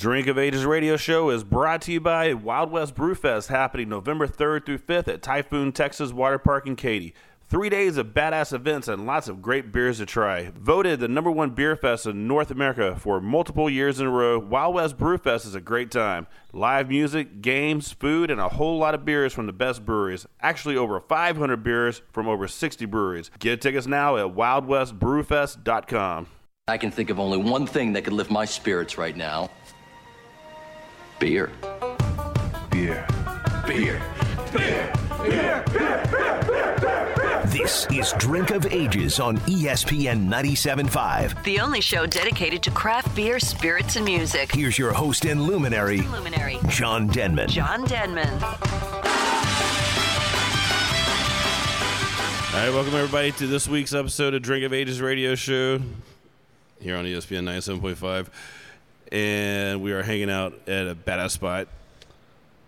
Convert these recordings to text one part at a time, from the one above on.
Drink of Ages radio show is brought to you by Wild West Brewfest happening November 3rd through 5th at Typhoon, Texas Water Park in Katy. Three days of badass events and lots of great beers to try. Voted the number one beer fest in North America for multiple years in a row, Wild West Brewfest is a great time. Live music, games, food, and a whole lot of beers from the best breweries. Actually, over 500 beers from over 60 breweries. Get tickets now at wildwestbrewfest.com. I can think of only one thing that could lift my spirits right now beer. Beer. Beer. Beer. Beer. Beer. Beer Beer Beer. This is Drink of Ages on E ESPN 97.5. The only show dedicated to craft beer, spirits, and music. Here's your host and luminary, Luminary. John Denman. John Denman. All right, welcome everybody to this week's episode of Drink of Ages radio show here on E ESPN 97.5. And we are hanging out at a badass spot.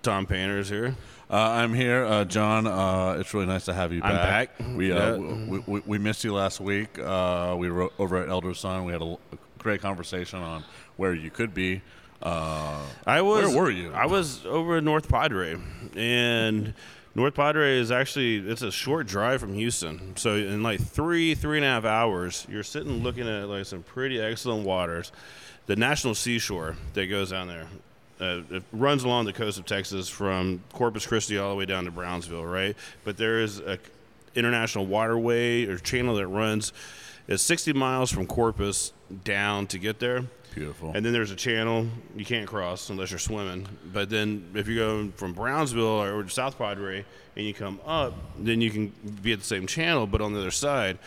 Tom Painter is here. Uh, I'm here, uh, John. Uh, it's really nice to have you I'm back. back. We, uh, Yeah. we, we we missed you last week. Uh, we were over at Elder Son. We had a great conversation on where you could be. Uh, I was. Where were you? I was over in North Padre, and North Padre is actually it's a short drive from Houston. So in like three three and a half hours, you're sitting looking at like some pretty excellent waters. The National Seashore that goes down there. Uh, it runs along the coast of Texas from Corpus Christi all the way down to Brownsville, right? But there is a international waterway or channel that runs. It's 60 miles from Corpus down to get there. Beautiful. And then there's a channel you can't cross unless you're swimming. But then if you go from Brownsville or South Padre and you come up, then you can be at the same channel but on the other side.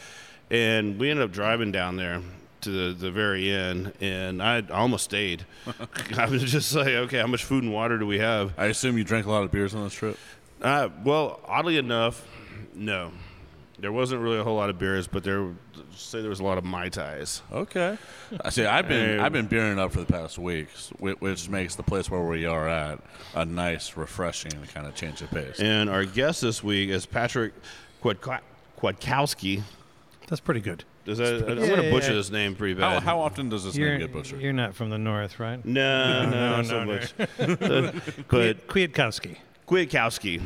And we ended up driving down there to the, the very end, and I almost stayed. I was just like, okay, how much food and water do we have? I assume you drank a lot of beers on this trip. Uh, well, oddly enough, no. There wasn't really a whole lot of beers, but there say there was a lot of mai tais. Okay. I see. I've been Um, I've been beering up for the past weeks, whi- which makes the place where we are at a nice, refreshing kind of change of pace. And our guest this week is Patrick Quadka- Quadkowski. That's pretty good. Is that, I'm Yeah, going to butcher yeah. this name pretty bad. how often does this You're, name get butchered? you're not from the north, right? no, no, not so no, no. but Kwiatkowski. Quidkowski.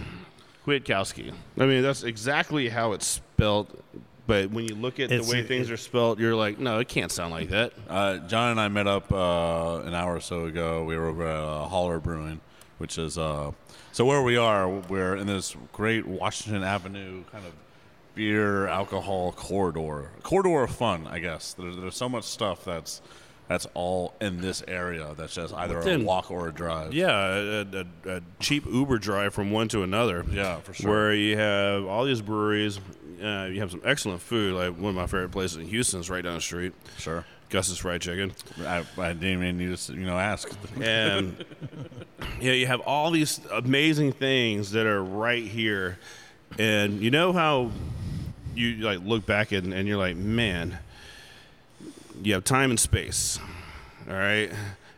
Quidkowski. I mean, that's exactly how it's spelled. But when you look at It's- the way it- things are spelled, you're like, no, it can't sound like that. Uh, John and I met up uh, an hour or so ago. We were over at uh, Holler Brewing, which is uh, so where we are. We're in this great Washington Avenue kind of beer alcohol corridor, corridor of fun, I guess. There's, there's so much stuff that's that's all in this area. That's just either a walk or a drive. Yeah, a, a, a cheap Uber drive from one to another. Yeah, for sure. Where you have all these breweries, uh, you have some excellent food. Like one of my favorite places in Houston is right down the street, Sure. Gus's Fried Chicken. I, I didn't even need to you know ask. and yeah, you have all these amazing things that are right here, and you know how you like look back and, and you're like, man, you have time and space, all right,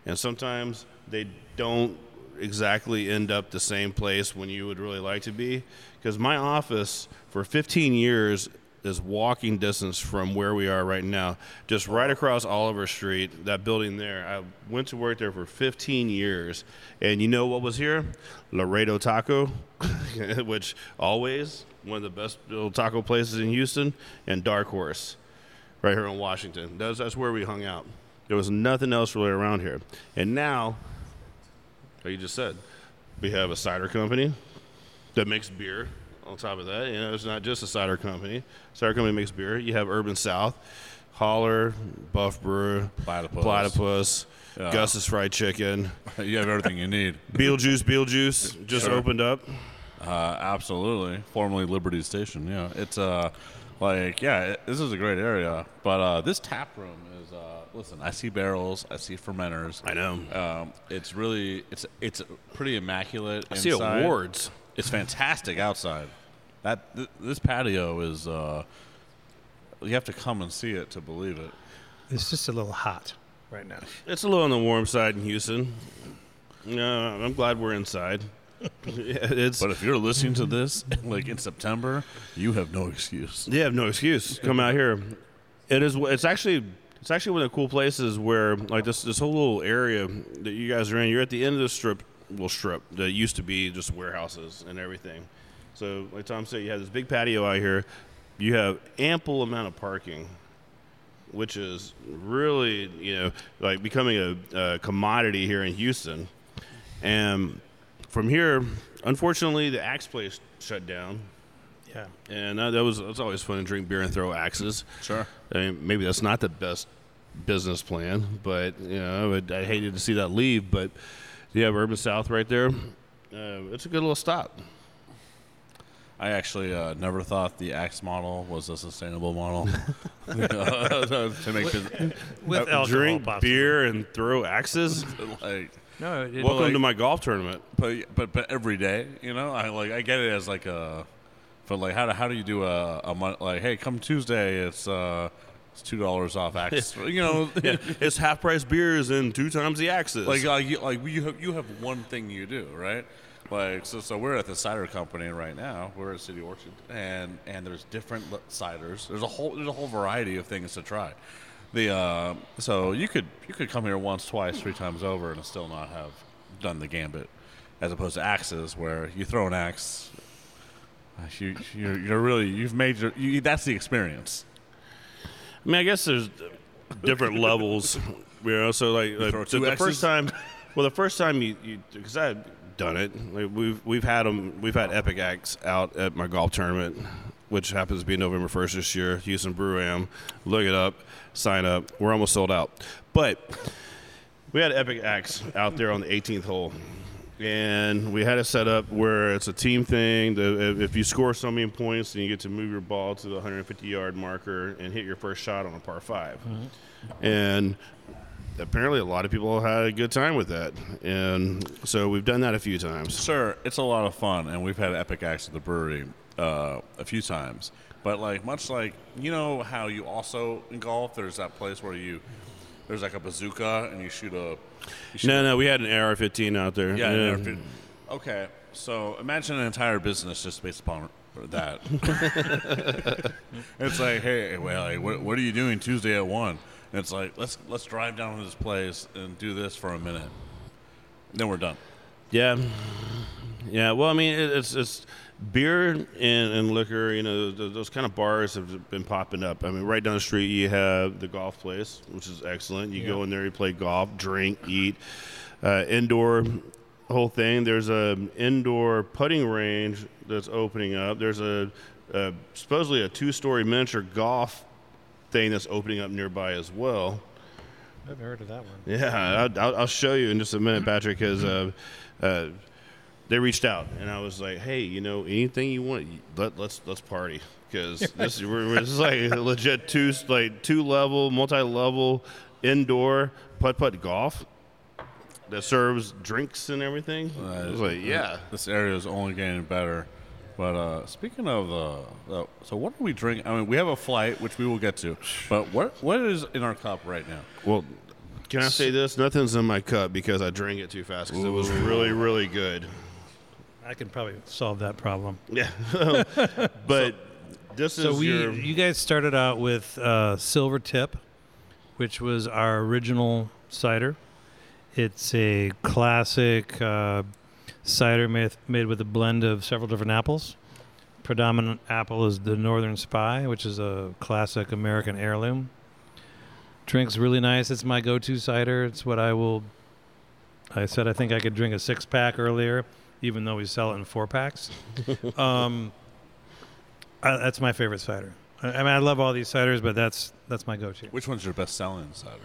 and sometimes they don't exactly end up the same place when you would really like to be, because my office for 15 years is walking distance from where we are right now, just right across Oliver Street, that building there. I went to work there for 15 years, and you know what was here? Laredo Taco, which always one of the best little taco places in Houston, and Dark Horse, right here in Washington. That's that's where we hung out. There was nothing else really around here, and now, like you just said, we have a cider company that makes beer. On top of that, you know, it's not just a cider company. Cider company makes beer. You have Urban South, Holler, Buff Brew, Platypus. Platypus Yeah. Gus's Fried Chicken, you have everything you need. Beetlejuice, Beetlejuice just Sure. opened up. Uh, absolutely, formerly Liberty Station. Yeah, it's uh, like yeah, it, this is a great area. But uh, this tap room is uh, listen. I see barrels, I see fermenters. I know. Um, it's really it's it's pretty immaculate. I see inside. awards. It's fantastic outside. That th- this patio is. Uh, you have to come and see it to believe it. It's just a little hot right now. It's a little on the warm side in Houston. No, I'm glad we're inside. It's But if you're listening to this like in September, you have no excuse. You have no excuse. Come out here. It is. It's actually It's actually one of the cool places where, like this this whole little area that you guys are in. You're at the end of the strip, well, strip that used to be just warehouses and everything. So, like Tom said, you have this big patio out here. You have ample amount of parking, which is really, you know, like becoming a, a commodity here in Houston. And from here, unfortunately, the Axe place shut down. Yeah. And uh, that was it's always fun to drink beer and throw axes. Sure. I mean, maybe that's not the best business plan, but you know, I, would, I hated to see that leave. But yeah, Urban South right there. Uh, it's a good little stop. I actually uh, never thought the Axe model was a sustainable model to make business. With alcohol, drink possibly. beer and throw axes. like No, it, Welcome like- to my golf tournament. but but but every day, you know, I like I get it as like a, but like how do how do you do a a month like hey come Tuesday it's uh it's two dollars off Axe you know? Yeah, it's half price beers and two times the axes. like like you, like you have you have one thing you do right? Like so so we're at the cider company right now. We're at City Orchard and and there's different ciders. There's a whole there's a whole variety of things to try the uh, so you could you could come here once twice three times over and still not have done the gambit as opposed to axes where you throw an axe you, you're, you're really you've made your you, that's the experience I mean, I guess there's different levels. You know, so like, like the, two the X's? first time, well, the first time you, because I've done it, like we've we've had them, we've had Epic Axe out at my golf tournament, which happens to be November first this year. Houston Brew Am, look it up, sign up. We're almost sold out, but we had Epic Axe out there on the 18th hole. And we had it set up where it's a team thing. The, if you score so many points, then you get to move your ball to the 150 yard marker and hit your first shot on a par 5 mm-hmm. And apparently, a lot of people had a good time with that. And so we've done that a few times. Sure, it's a lot of fun, and we've had Epic Axe at the brewery uh, a few times. But like, much like you know how you also in golf, there's that place where you there's like a bazooka and you shoot a you shoot No, no, we had an AR 15 out there. yeah. an airfield. Okay, so imagine an entire business just based upon that. it's like, hey, well, hey, what, what are you doing Tuesday at one? And it's like, let's let's drive down to this place and do this for a minute. Then we're done. Yeah, yeah. Well, I mean, it, it's it's beer and, and liquor. You know, th- those kind of bars have been popping up. I mean, right down the street you have the golf place, which is excellent. You go in there, you play golf, drink, eat, uh, indoor whole thing. There's a indoor putting range that's opening up. There's a, a supposedly a two-story miniature golf thing that's opening up nearby as well. I've heard of that one. Yeah, I'll, I'll, I'll show you in just a minute, Patrick, because uh, uh, they reached out and I was like, "Hey, you know, anything you want, let, let's let's party." Because this, is- we're, we're- this is like a legit two like two level, multi level indoor putt putt golf that serves drinks and everything. I was like, "Yeah, This area is only getting better. But uh, speaking of the, the, so what are we drinking? I mean, we have a flight which we will get to. But what what is in our cup right now? well." Can I say this? Nothing's in my cup because I drank it too fast because it was really, really good. I can probably solve that problem. Yeah, but this is So we, your you guys started out with uh, Silver Tip, which was our original cider. It's a classic uh, cider made, made with a blend of several different apples. Predominant apple is the Northern Spy, which is a classic American heirloom. Drinks really nice. It's my go-to cider. It's what I will. I said I think I could drink a six pack earlier, even though we sell it in four packs. um, I, that's my favorite cider. I, I mean, I love all these ciders, but that's that's my go-to. Which one's your best selling cider?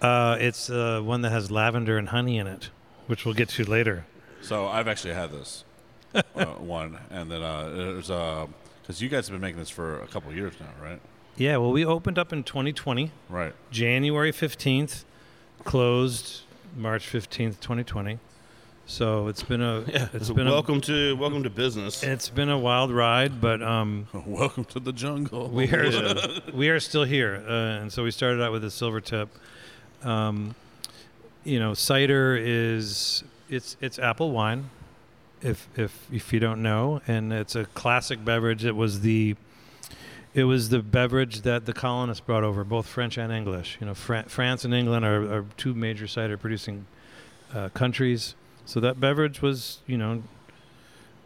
Uh, it's uh, one that has lavender and honey in it, which we'll get to later. So I've actually had this uh, one, and then uh, there's because you guys have been making this for a couple years now, right? Yeah, well, we opened up in 2020, Right. January 15th, closed March 15th, 2020. So it's been a it's been welcome to welcome to business. it's been a wild ride, but um, Welcome to the jungle. we are we are still here, uh, and so we started out with a silver tip. Um, you know, cider is it's it's apple wine, if if if you don't know, and it's a classic beverage. It was the It was the beverage that the colonists brought over, both French and English. You know, Fran- France and England are, are two major cider producing uh, countries. So that beverage was, you know,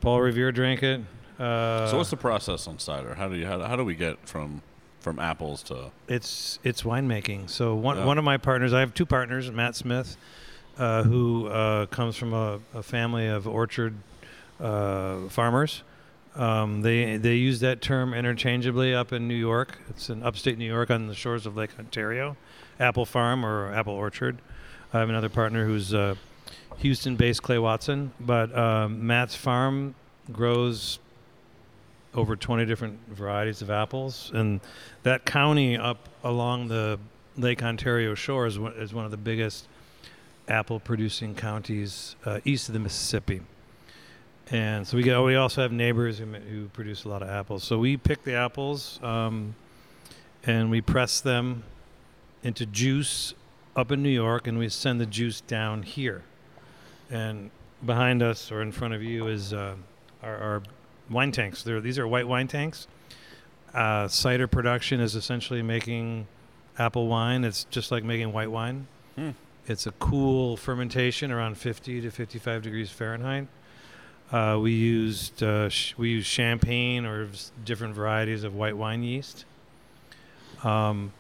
Paul Revere drank it. Uh, so what's the process on cider? How do you how, how do we get from from apples to it's it's winemaking. So one Yeah. one of my partners, I have two partners, Matt Smith, uh, who uh, comes from a, a family of orchard uh, farmers. Um, they they use that term interchangeably up in New York. It's in upstate New York on the shores of Lake Ontario, apple farm or apple orchard. I have another partner who's uh, Houston-based Clay Watson, but um, Matt's farm grows over 20 different varieties of apples, and that county up along the Lake Ontario shore is one, is one of the biggest apple producing counties uh, east of the Mississippi. And so we get, we also have neighbors who, who produce a lot of apples. So we pick the apples um, and we press them into juice up in New York, and we send the juice down here. And behind us or in front of you is uh, our, our wine tanks. They're, these are white wine tanks. Uh, cider production is essentially making apple wine. It's just like making white wine. Hmm. It's a cool fermentation around 50 to 55 degrees Fahrenheit. Uh, we used uh, sh- we use champagne or different varieties of white wine yeast. Um,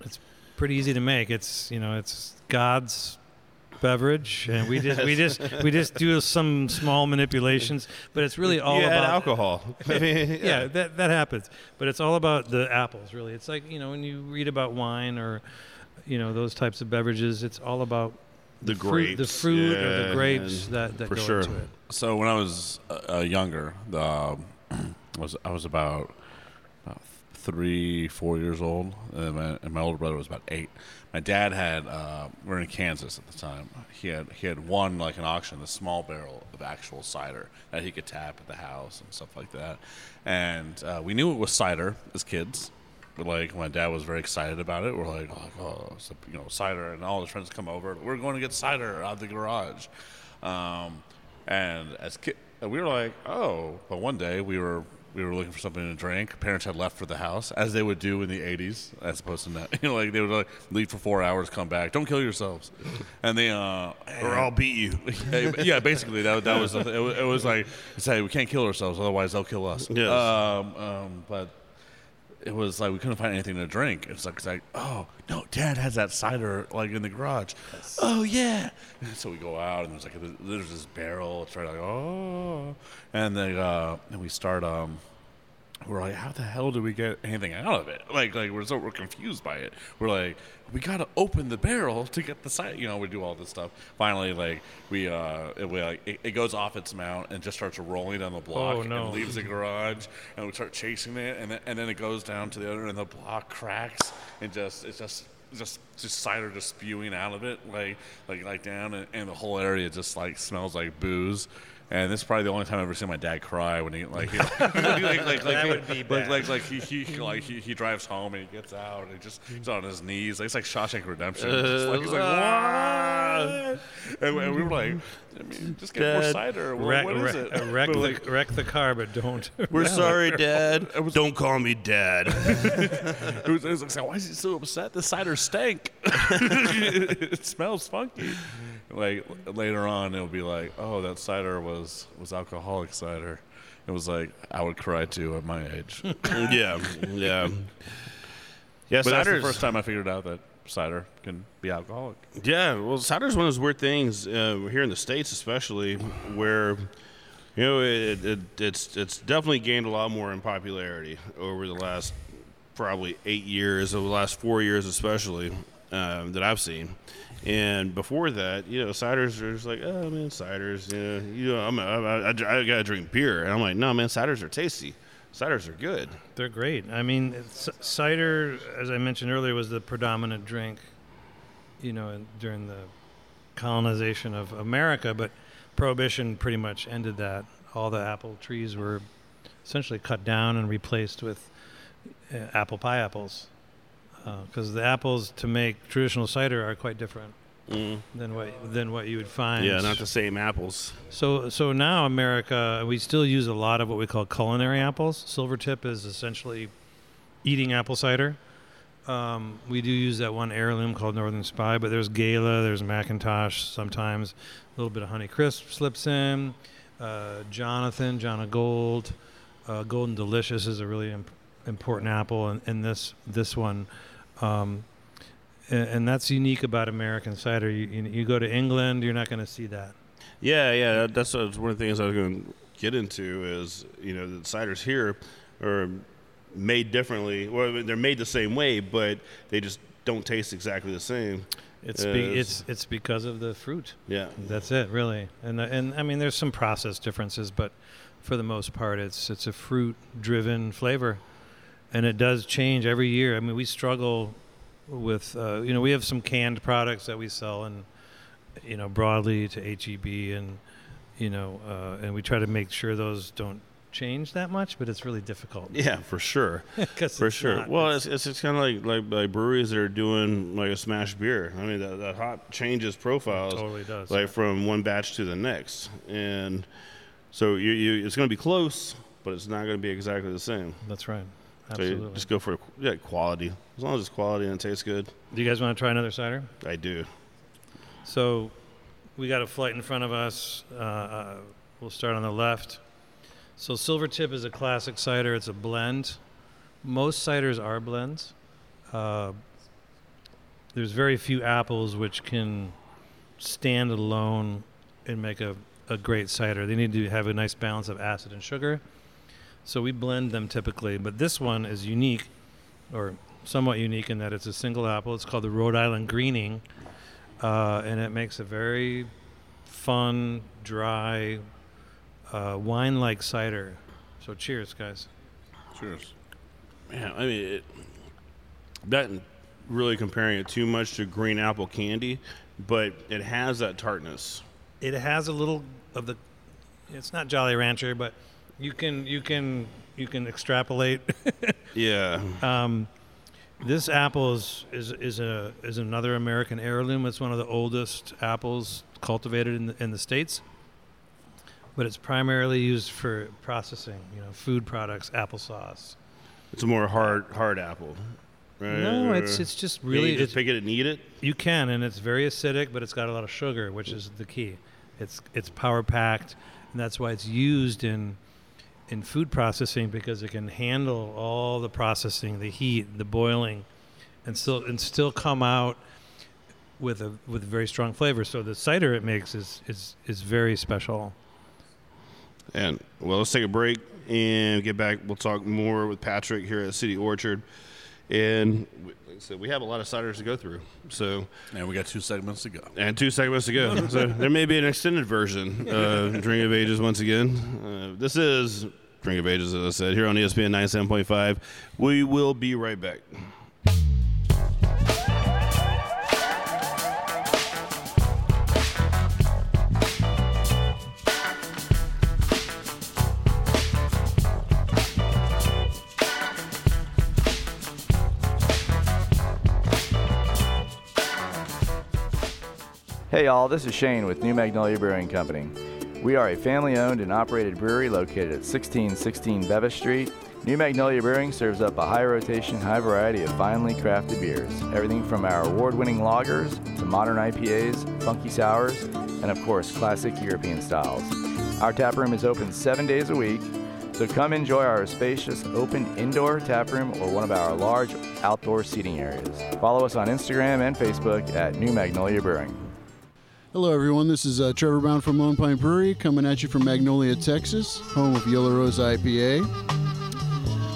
it's pretty easy to make. It's you know it's God's beverage, and we just we just we just do some small manipulations, but it's really all you add about alcohol. I mean, yeah, that that happens. But it's all about the apples, really. It's like you know when you read about wine or you know those types of beverages. It's all about the fruit, the grapes, fruit or yeah, the grapes that that for go sure. into it. So when I was uh, uh, younger, the um, was I was about, about three, four years old, and my, and my older brother was about eight. My dad had uh, we are in Kansas at the time. He had he had won like an auction, a small barrel of actual cider that he could tap at the house and stuff like that. And uh, we knew it was cider as kids. But like my dad was very excited about it. We're like, oh, oh you know, cider, and all his friends come over. We're going to get cider out of the garage. Um, and as ki- and we were like, oh, but one day we were we were looking for something to drink. Parents had left for the house, as they would do in the '80s, as opposed to now. You know, like they would like leave for four hours, come back, don't kill yourselves, and they uh, or I'll beat you. yeah, basically that that was the th- it, was, it was like say we can't kill ourselves, otherwise they'll kill us. Yes. Um, um, but it was like we couldn't find anything to drink. It's like it's like oh no, Dad has that cider like in the garage. Oh yeah. And so we go out and there's like a, there's this barrel. It's right like oh, and then uh, and we start um. We're like, how the hell do we get anything out of it? Like, like we're so we're confused by it. We're like, we gotta open the barrel to get the side. You know, we do all this stuff. Finally, like we, uh, it, we like it, it goes off its mount and just starts rolling down the block Oh, no. and leaves the garage, and we start chasing it, and then and then it goes down to the other, and the block cracks, and just it's just just just cider just spewing out of it, like like like down, and, and the whole area just like smells like booze. And this is probably the only time I've ever seen my dad cry when he like he, like, like, like, like, That he- would be like, bad. like like he, he he- like he, he drives home and he gets out and he just he's on his knees. Like, it's like Shawshank Redemption. It's just like, he's like what? And, we- and we were like, I mean, just get more cider. What, Wreck, what is it? wreck But, the, like, wreck the car, but don't. We're sorry, Dad. Don't call me Dad. it was, it was like, why is he so upset? The cider stank. it smells funky. Like later on, it'll be like, oh, that cider was was alcoholic cider. It was like I would cry too at my age. but yeah, yeah, yeah. that's the first time I figured out that cider can be alcoholic. Yeah, well, cider's one of those weird things uh, here in the states, especially where you know it, it, it's it's definitely gained a lot more in popularity over the last probably eight years, over the last four years, especially um, that I've seen. And before that, you know, ciders are just like, oh man, ciders. You know, you know I'm, I, I, I gotta drink beer, and I'm like, no man, ciders are tasty. Ciders are good. They're great. I mean, cider, as I mentioned earlier, was the predominant drink, you know, during the colonization of America. But prohibition pretty much ended that. All the apple trees were essentially cut down and replaced with uh, apple pie apples, because the apples to make traditional cider are quite different. than what than what you would find. Yeah, not the same apples. So so now America, we still use a lot of what we call culinary apples. Silvertip is essentially eating apple cider. Um, we do use that one heirloom called Northern Spy, but there's Gala, there's McIntosh. Sometimes a little bit of Honey Crisp slips in. Uh, Jonathan, Jonagold, uh, Golden Delicious is a really imp- important apple, and, and this this one. Um, and, and that's unique about American cider. You, you, you go to England, you're not going to see that. Yeah, yeah, that- that's uh, one of the things I was going to get into is you know the ciders here are made differently. Well, they're made the same way, but they just don't taste exactly the same. It's be, it's it's because of the fruit. Yeah, That's it, really. And uh, and I mean, there's some process differences, but for the most part, it's it's a fruit-driven flavor, and it does change every year. I mean, we struggle with uh, you know we have some canned products that we sell and you know broadly to HEB and you know uh, and we try to make sure those don't change that much, but it's really difficult. yeah, for sure. For sure. not. well, it's it's, it's kind of like, like like breweries that are doing like a smash beer. I mean, that, that hop changes profiles totally does. like from one batch to the next, and so you, you it's going to be close, but it's not going to be exactly the same. That's right. So just go for yeah, quality. As long as it's quality and it tastes good, Do you guys want to try another cider? I do. So we got a flight in front of us. Uh, uh, we'll start on the left. So Silvertip is a classic cider. It's a blend. Most ciders are blends. Uh, there's very few apples which can stand alone and make a, a great cider. They need to have a nice balance of acid and sugar. So we blend them typically, but this one is unique, or somewhat unique in that it's a single apple. It's called the Rhode Island Greening uh, and it makes a very fun, dry, uh, wine-like cider. So cheers, guys. Cheers. Man, I mean, it, that really comparing it too much to green apple candy, but it has that tartness. It has a little of the. It's not Jolly Rancher, but you can you can you can extrapolate. Yeah, um, this apple is, is is a is another American heirloom. It's one of the oldest apples cultivated in the, in the states. But it's primarily used for processing, you know, food products, applesauce. it's a more hard hard apple. Right? No, it's it's just really you just pick it and eat it. You can, and it's very acidic, but it's got a lot of sugar, which is the key. It's it's power packed, and that's why it's used in in food processing because it can handle all the processing, the heat, the boiling, and still and still come out with a with very strong flavor. So the cider it makes is is is very special. And well, let's take a break and get back. We'll talk more with Patrick here at City Orchard. And we- like I said, we have a lot of ciders to go through. So, And we got two segments to go. and two segments to go. so there may be an extended version of Drink of Ages once again. Uh, this is Drink of Ages, as I said, here on ESPN 97.5. We will be right back. Hey y'all, this is Shane with New Magnolia Brewing Company. We are a family owned and operated brewery located at 1616 Bevis Street. New Magnolia Brewing serves up a high rotation, high variety of finely crafted beers. Everything from our award winning lagers to modern IPAs, funky sours, and of course, classic European styles. Our tap room is open seven days a week, so come enjoy our spacious open indoor tap room or one of our large outdoor seating areas. Follow us on Instagram and Facebook at New Magnolia Brewing. Hello, everyone. This is uh, Trevor Brown from Lone Pint Brewery coming at you from Magnolia, Texas, home of Yellow Rose IPA.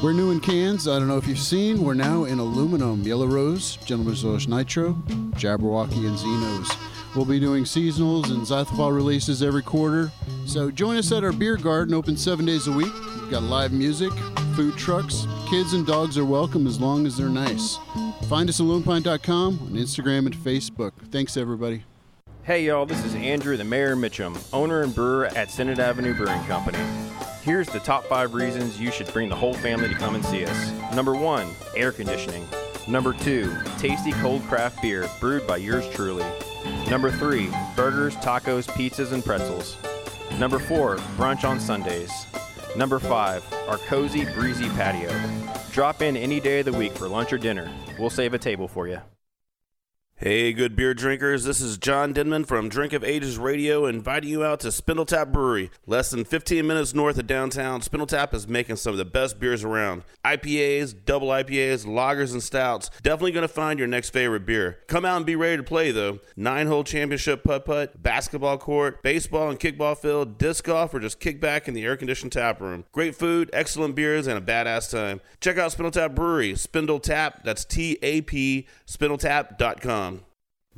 We're new in cans. I don't know if you've seen. We're now in aluminum. Yellow Rose, Gentleman's Orange Nitro, Jabberwocky, and Xenos. We'll be doing seasonals and Zythopol releases every quarter. So join us at our beer garden, open seven days a week. We've got live music, food trucks. Kids and dogs are welcome as long as they're nice. Find us at lonepint.com on Instagram and Facebook. Thanks, everybody. Hey y'all, this is Andrew the Mayor Mitchum, owner and brewer at Senate Avenue Brewing Company. Here's the top five reasons you should bring the whole family to come and see us. Number one, air conditioning. Number two, tasty cold craft beer brewed by yours truly. Number three, burgers, tacos, pizzas, and pretzels. Number four, brunch on Sundays. Number five, our cozy, breezy patio. Drop in any day of the week for lunch or dinner. We'll save a table for you. Hey, good beer drinkers. This is John Denman from Drink of Ages Radio inviting you out to Spindletap Brewery. Less than 15 minutes north of downtown, Spindletap is making some of the best beers around. IPAs, double IPAs, lagers, and stouts. Definitely going to find your next favorite beer. Come out and be ready to play, though. Nine hole championship putt putt, basketball court, baseball and kickball field, disc golf, or just kick back in the air conditioned tap room. Great food, excellent beers, and a badass time. Check out Spindletap Brewery. Spindle Tap, that's T A P, spindletap.com.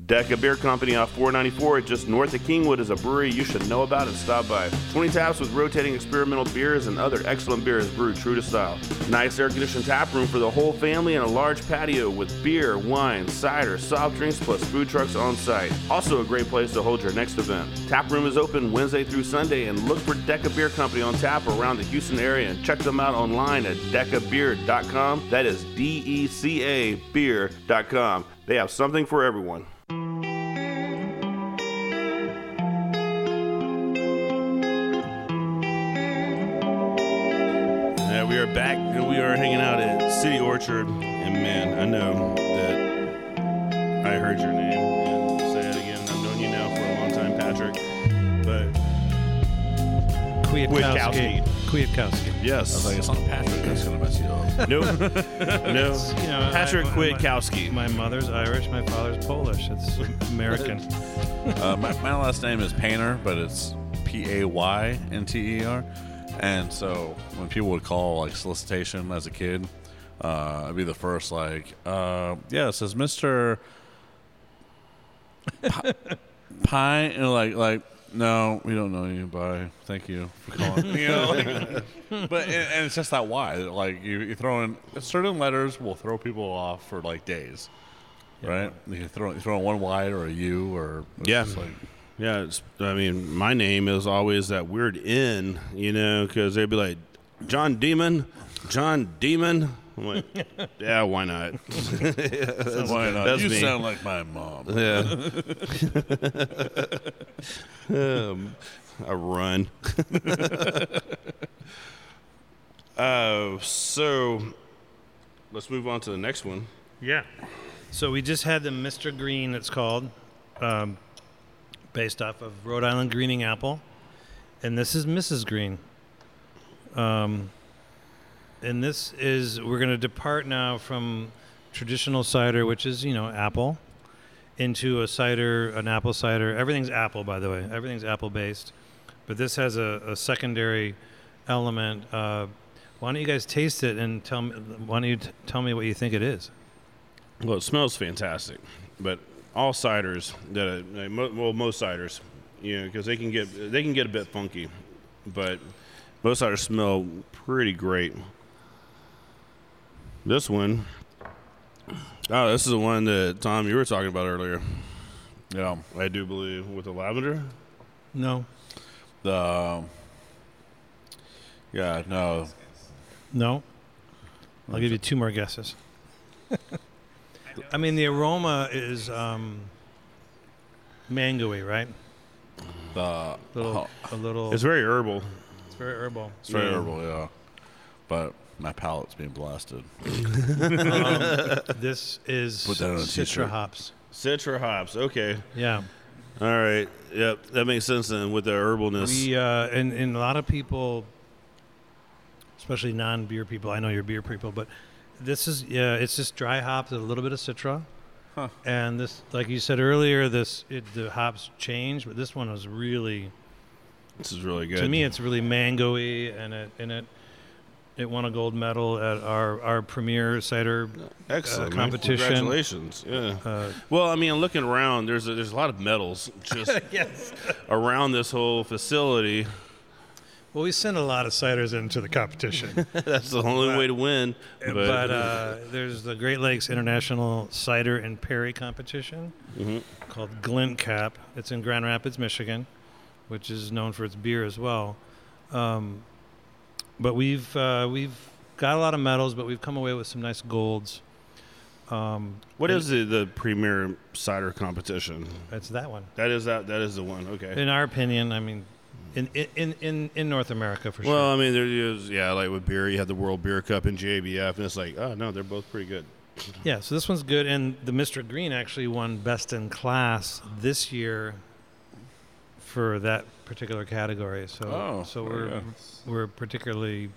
Deca Beer Company off 494 just north of Kingwood is a brewery you should know about and stop by. 20 taps with rotating experimental beers and other excellent beers brewed true to style. Nice air conditioned tap room for the whole family and a large patio with beer, wine, cider, soft drinks plus food trucks on site. Also a great place to hold your next event. Tap room is open Wednesday through Sunday and look for Deca Beer Company on tap around the Houston area and check them out online at decabeer.com. That is D E C A beer.com. They have something for everyone. Yeah, we are back and we are hanging out at City Orchard. And man, I know that I heard your name and say it again. I've known you now for a long time, Patrick. But Kwiatkowski. Kwiatkowski. I yes, was like, it's not Patrick that's going to mess you up. no, no, You know, Patrick I- my- Kwiatkowski. My mother's Irish, my father's Polish. It's American. uh, my, my last name is Painter, but it's P A Y N T E R. And so when people would call like solicitation as a kid, uh, I'd be the first like, uh, yeah, it says Mister Pi- Pine, and like like. No, we don't know you. Bye. Thank you for calling. You know, like, but and, and it's just that why. Like you, you throw in certain letters will throw people off for like days, right? You throw you throw in one Y or a U or Yeah. like Yeah, it's, I mean, my name is always that weird N, you know, because they'd be like, John Demon, John Demon. I'm like, yeah, why not? Why not? that's you me. sound like my mom. Yeah. um, a run. uh, so let's move on to the next one. Yeah. So we just had the Mr. Green, it's called, um, based off of Rhode Island Greening Apple. And this is Mrs. Green. Um, and this is, we're going to depart now from traditional cider, which is, you know, apple, into a cider, an apple cider. Everything's apple, by the way. Everything's apple based. But this has a, a secondary element. Uh, why don't you guys taste it and tell me? Why don't you t- tell me what you think it is? Well, it smells fantastic, but all ciders that mo- well most ciders, you know, because they can get they can get a bit funky, but most ciders smell pretty great. This one, oh, this is the one that Tom you were talking about earlier. Yeah. I do believe with the lavender. No, The yeah no no. I'll give you two more guesses. I mean, the aroma is um, mangoey, right? the Little, oh, a little. It's very herbal. it's very herbal. it's very Yeah. herbal yeah, but my palate's being blasted. This is Put that on a Citra t-shirt. hops. Citra hops. Okay. Yeah. All right. Yep. That makes sense then with the herbalness. We uh, and, and a lot of people, especially non-beer people. I know you're beer people, but this is yeah, it's just dry hops with a little bit of citra. Huh. And this, like you said earlier, this it, the hops change, but this one was really this is really good. to me it's really mangoey, and it and it it won a gold medal at our our premier cider Excellent uh, man. competition. Congratulations. Yeah. Uh, Well, I mean, looking around, there's a, there's a lot of medals just around this whole facility. well, we sent a lot of ciders into the competition. That's the only way to win. But, but uh, there's the Great Lakes International Cider and Perry competition Mhm. called GLINTCAP. It's in Grand Rapids, Michigan, which is known for its beer as well. Um, but we've uh, we've got a lot of medals, but we've come away with some nice golds. Um, What is the, the premier cider competition? It's that one. That is that. That is the one. Okay. In our opinion, I mean, in in in, in North America for well, sure. Well, I mean, there is yeah, like with beer, you have the World Beer Cup and JBF, and it's like, oh no, they're both pretty good. Yeah, so this one's good, and the Mr. Green actually won Best in Class this year for that particular category. So, Oh, so we're good. we're particularly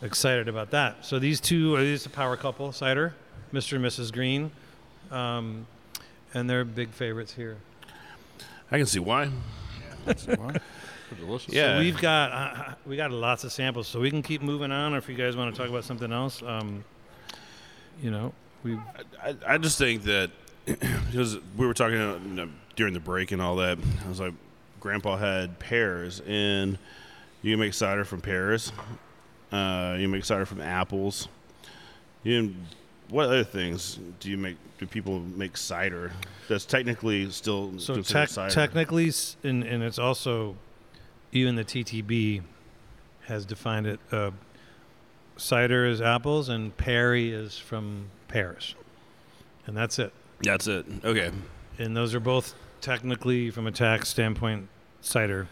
excited about that. So these two are these a power couple cider, Mr. and Mrs. Green, um, and they're big favorites here. I can see why. delicious. Yeah. So we've got uh, we got lots of samples, so we can keep moving on. Or if you guys want to talk about something else, um, you know, we I, I just think that because we were talking you know, during the break and all that, I was like, Grandpa had pears, and you can make cider from pears. Uh, you can make cider from apples. You can, what other things do you make? Do people make cider that's technically still So considered tec- cider? technically, and, and it's also even the TTB has defined it. Uh, cider is apples, and perry is from pears, and that's it. That's it. Okay. And those are both technically, from a tax standpoint, cider.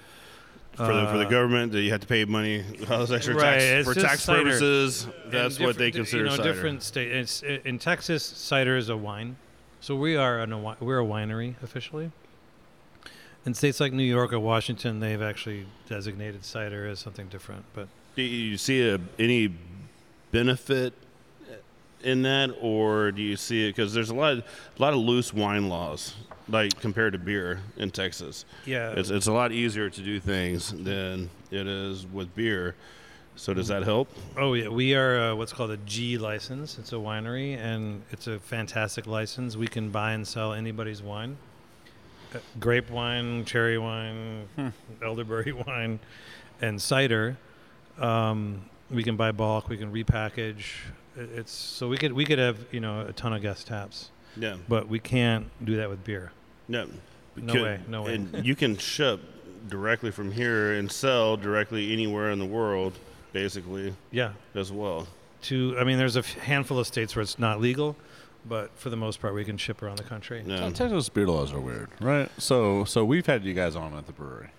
For the for the Uh, government, that you have to pay money, all those extra Right, tax it's for just tax cider. purposes. And That's what they different- consider you know, cider. different state. It's in Texas, cider is a wine, so we are an, a wi- we're a winery officially. In states like New York or Washington, they've actually designated cider as something different. But Do you see a, any benefit in that, or do you see it because there's a lot, of, a lot of loose wine laws, like compared to beer in Texas. Yeah. it's it's a lot easier to do things than it is with beer. So does that help? oh yeah, we are uh, what's called a G license. It's a winery, and it's a fantastic license. We can buy and sell anybody's wine. Uh, grape wine, cherry wine, elderberry wine, and cider. Um, we can buy bulk. We can repackage. It's so we could we could have you know a ton of guest taps. Yeah. But we can't do that with beer. No, No Could- way, no way. And you can ship directly from here and sell directly anywhere in the world, basically. Yeah. as well. To I mean, there's a handful of states where it's not legal, but for the most part, we can ship around the country. Te- Texas beer laws are weird, right? So, so we've had you guys on at the brewery,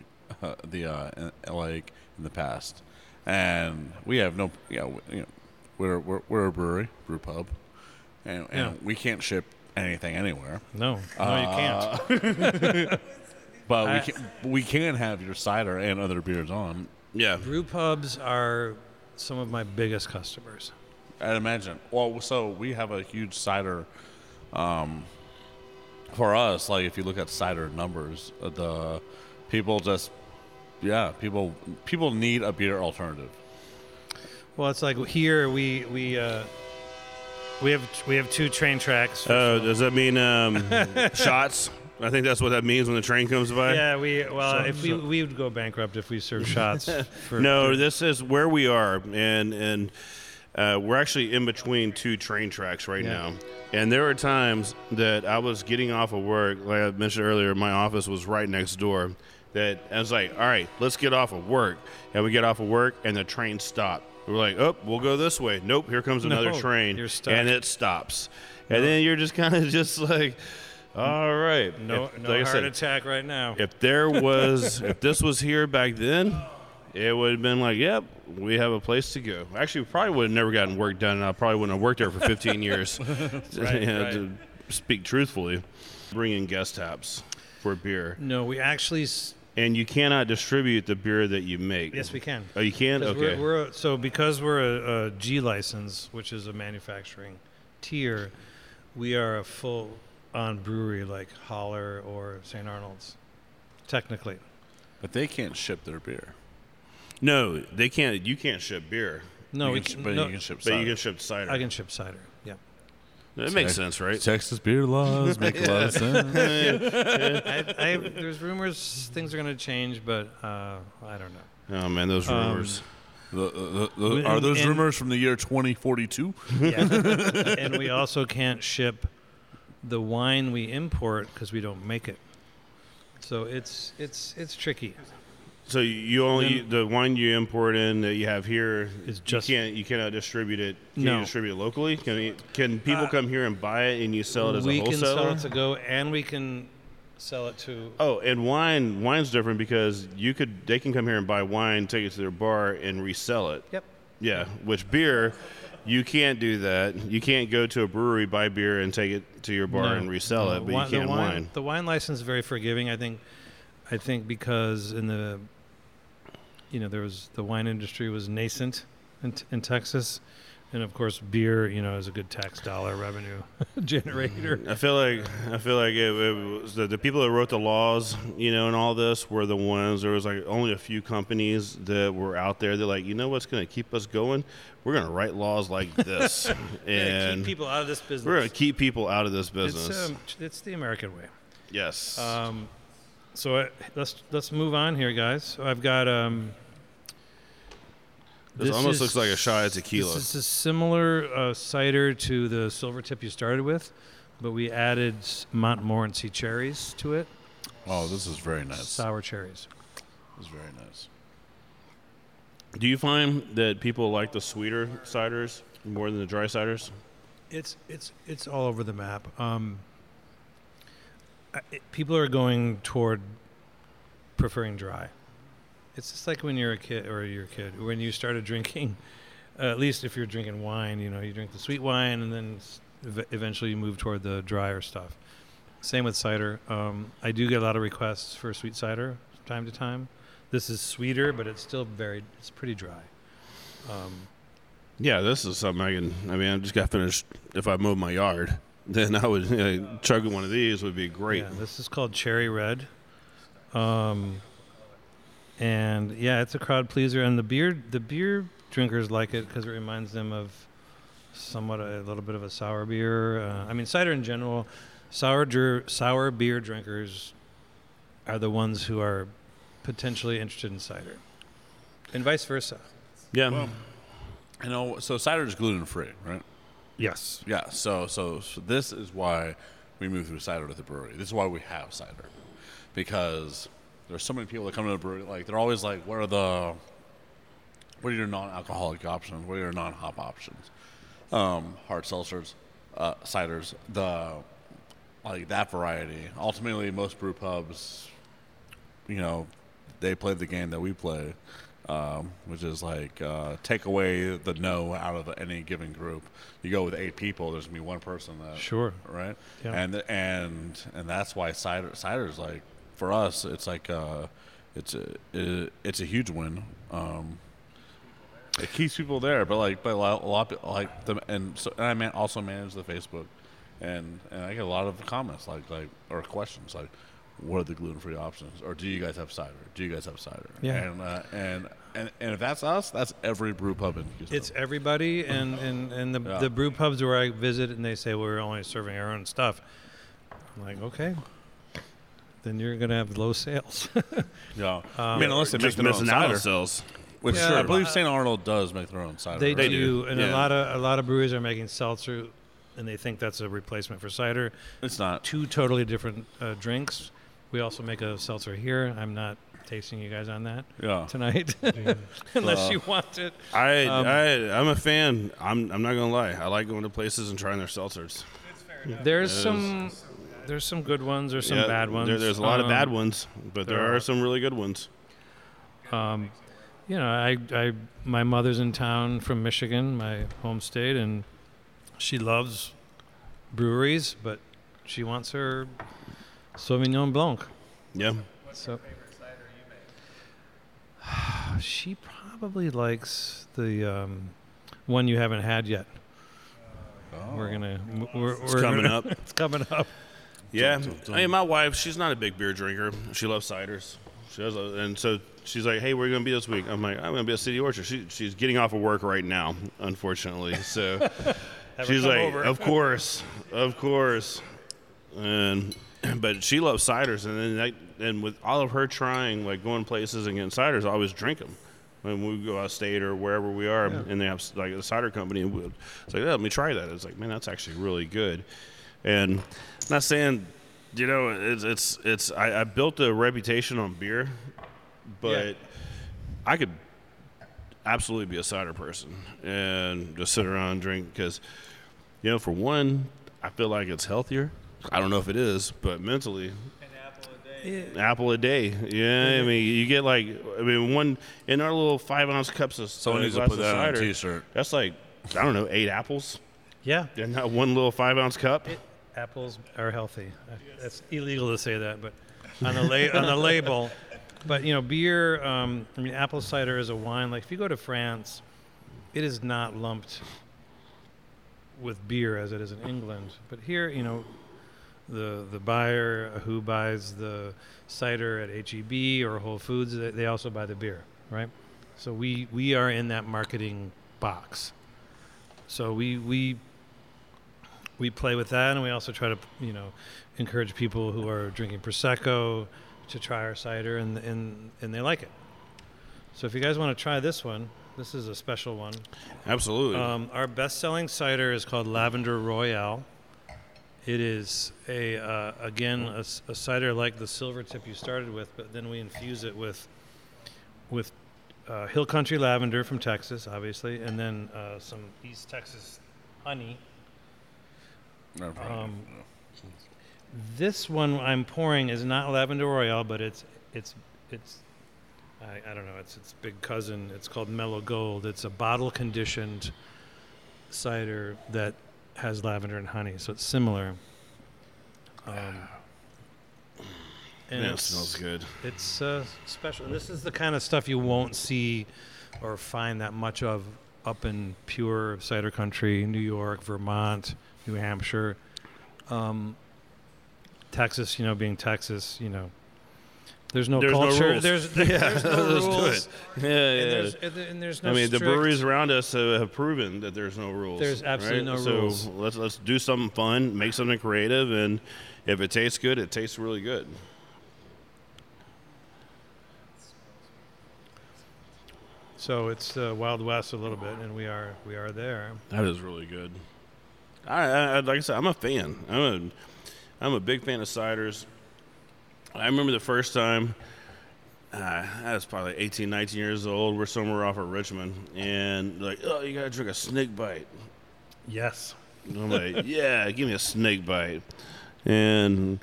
uh, the uh, in, like in the past, and we have no, you know, you know we're, we're we're a brewery, brew pub, and, and Yeah. we can't ship anything anywhere. No, no, you can't. but I- we can we can have your cider and other beers on. Yeah, brew pubs are some of my biggest customers. I'd imagine. Well, so we have a huge cider. Um, for us, like if you look at cider numbers, uh, the people just, yeah, people people need a beer alternative. Well, it's like here we we uh, we have we have two train tracks. Uh, does that mean um, shots? I think that's what that means when the train comes by. Yeah, we well, So- if we so- we would go bankrupt if we served shots. For, no, this is where we are, and and uh, we're actually in between two train tracks right Yeah. now. And there were times that I was getting off of work, like I mentioned earlier, my office was right next door. That I was like, all right, let's get off of work, and we get off of work, and the train stopped. We're like, oh, we'll go this way. Nope, here comes another No, train, you're stuck. and it stops. And then you're just kind of just like, all right, no If- no like I heart said, attack right now. if there was, if this was here back then, it would have been like, yep, we have a place to go. Actually, we probably would have never gotten work done. and I probably wouldn't have worked there for 15 years. Right. To speak truthfully, bring in guest taps for beer. No, we actually. s- And you cannot distribute the beer that you make. Yes, we can. Oh, you can? 'Cause Okay. We're, we're a- so because we're a, a G license, which is a manufacturing tier, we are a full on brewery like Holler or St. Arnold's, technically. But they can't ship their beer. no, they can't. You can't ship beer. No, You we can sh- can, but no, you can ship But you can ship cider. I can ship cider. Yeah. That makes sense, right? Texas beer laws make a lot of sense. I, I, there's rumors things are going to change, but uh, I don't know. Oh man, those Um, rumors. The- the- the- are those and- rumors from the year 2042? Yeah. and we also can't ship the wine we import because we don't make it. So it's it's it's tricky. So you only the wine you import in that you have here Is just- you can't you cannot distribute it. Can No. you distribute it locally? Can you, can people Uh, come here and buy it and you sell it as a wholesaler? we can sell it to go, and we can sell it to. Oh, and wine wine's different because you could they can come here and buy wine, take it to their bar, and resell it. Yep. Yeah, which beer, you can't do that. You can't go to a brewery, buy beer, and take it to your bar No, and resell no. it, but Wi- you can't the wine. The wine license is very forgiving. I think. I think because in the, you know, there was the wine industry was nascent in, in Texas, and of course beer, you know, is a good tax dollar revenue generator. I feel like I feel like it, it was the, the people that wrote the laws, you know, and all this were the ones. There was like only a few companies that were out there. They're like, you know, what's going to keep us going? We're going to write laws like this, and keep people out of this business. we're going to keep people out of this business. It's, um, it's the American way. yes. Um, so I, let's let's move on here, guys. So I've got um. This almost looks like a shot of tequila. This is a similar uh, cider to the silver tip you started with, but we added Montmorency cherries to it. Oh, this is very nice. Sour cherries. This is very nice. Do you find that people like the sweeter ciders more than the dry ciders? It's it's it's all over the map. Um, people are going toward preferring dry. It's just like when you're a kid or you're a kid when you started drinking. Uh, at least if you're drinking wine, you know you drink the sweet wine and then ev- eventually you move toward the drier stuff. Same with cider. Um, I do get a lot of requests for sweet cider from time to time. This is sweeter, but it's still very it's pretty dry. Um, Yeah, this is something I can. I mean, I just got finished. If I mowed my yard, then I would you know, chugging one of these would be great. Yeah, this is called Cherry Red. Um, and yeah, it's a crowd pleaser, and the beer the beer drinkers like it because it reminds them of somewhat a, little bit of a sour beer. Uh, I mean, cider in general, sour dr- sour beer drinkers are the ones who are potentially interested in cider, and vice versa. Yeah. You know, so cider is gluten free, right? Yes. Yeah. So, so so this is why we move through cider to the brewery. This is why we have cider, because there's so many people that come to the brewery. Like they're always like, "What are the what are your non-alcoholic options? What are your non-hop options? Um, hard seltzers, uh, ciders, the like that variety. Ultimately, most brew pubs, you know, they play the game that we play, um, which is like uh, take away the no out of any given group. You go with eight people, there's gonna be one person that Sure. right, Yeah. and and and that's why cider cider's like for us, it's like uh, it's a it, it's a huge win. Um, it keeps people there, but like, but a lot, a lot like the and so and I man, also manage the Facebook, and and I get a lot of comments like like or questions like, what are the gluten free options, or do you guys have cider? Do you guys have cider? Yeah. and uh, and and and if that's us, that's every brew pub in Houston. It's everybody, and, and, and the, Yeah. the brew pubs where I visit, and they say well, we're only serving our own stuff. I'm like, okay, then you're gonna have low sales. yeah. Um, I mean, unless they make just their own missing out on cider, sales. which Yeah, I believe St. Arnold does make their own cider. they, right? do, and a yeah. lot of a lot of breweries are making seltzer, and they think that's a replacement for cider. It's not. Two totally different uh, drinks. We also make a seltzer here. I'm not tasting you guys on that Yeah. tonight, unless Uh, you want it. I, Um, I I'm a fan. I'm I'm not gonna lie. I like going to places and trying their seltzers. There's It is. some there's some good ones. There's some Yeah, bad ones. There, there's a lot of Um, bad ones, but there, there are are. some really good ones. Um, you know, I, I, my mother's in town from Michigan, my home state, and she loves breweries, but she wants her Sauvignon Blanc. Yeah. So she probably likes the um, one you haven't had yet. We're gonna. We're, It's we're coming gonna- up. it's coming up. Yeah, Dun, dun, dun. I mean, my wife, she's not a big beer drinker. She loves ciders. She does, and so she's like, "Hey, where are you gonna be this week?" I'm like, "I'm gonna be at City Orchard." She, she's getting off of work right now, unfortunately. So she's like, over. "Of course, of course," and but she loves ciders, and then that, and with all of her trying, like going places and getting ciders, I always drink them. When we go out of state or wherever we are, and they have like a cider company, and we'll, it's like, yeah, let me try that. It's like, man, that's actually really good. And I'm not saying, you know, it's it's it's. I, I built a reputation on beer but I could absolutely be a cider person and just sit around and drink because, you know, for one, I feel like it's healthier. I don't know if it is, but mentally, apple a day. Yeah, I mean, you get like, I mean, one in our little five ounce cups of Someone uh, needs to put of that on a cider, t-shirt. That's like, I don't know, eight apples Yeah, in that one little five ounce cup. apples are healthy. That's It's illegal to say that, but on the la- on the label. But you know, beer. Um, I mean, apple cider is a wine. Like if you go to France, it is not lumped with beer as it is in England. But here, you know, the the buyer who buys the cider at HEB or Whole Foods, they, they also buy the beer, right? So we we are in that marketing box. So we we we play with that, and we also try to you know encourage people who are drinking prosecco to try our cider, and and and they like it. So if you guys want to try this one, this is a special one. Absolutely. Um, our best-selling cider is called Lavender Royale. It is a uh, again a cider like the silver tip you started with, but then we infuse it with with uh, Hill Country lavender from Texas, obviously, and then uh, some East Texas honey. Um, this one I'm pouring is not Lavender Royale, but it's it's it's I, I don't know. It's its big cousin. It's called Mellow Gold. It's a bottle conditioned cider that has lavender and honey, so it's similar. Um, and Man, it smells good. It's uh, special. And this is the kind of stuff you won't see or find that much of up in pure cider country, New York, Vermont, New Hampshire, um, Texas. You know, being Texas, you know, there's no There's no rules. There's Yeah, there's no let's do rules. it. Yeah, And there's, and and there's no I mean, the breweries around us have, have proven that there's no rules. There's absolutely right? no so rules. let's let's do something fun, make something creative, and if it tastes good, it tastes really good. So it's uh, Wild West a little bit, and we are we are there. That is really good. I, I like I said, I'm a fan. I'm a I'm a big fan of ciders. I remember the first time. Uh, I was probably 18, 19 years old. We're somewhere off of Richmond, and like, oh, you gotta drink a snake bite. Yes. And I'm like, yeah, give me a snake bite. And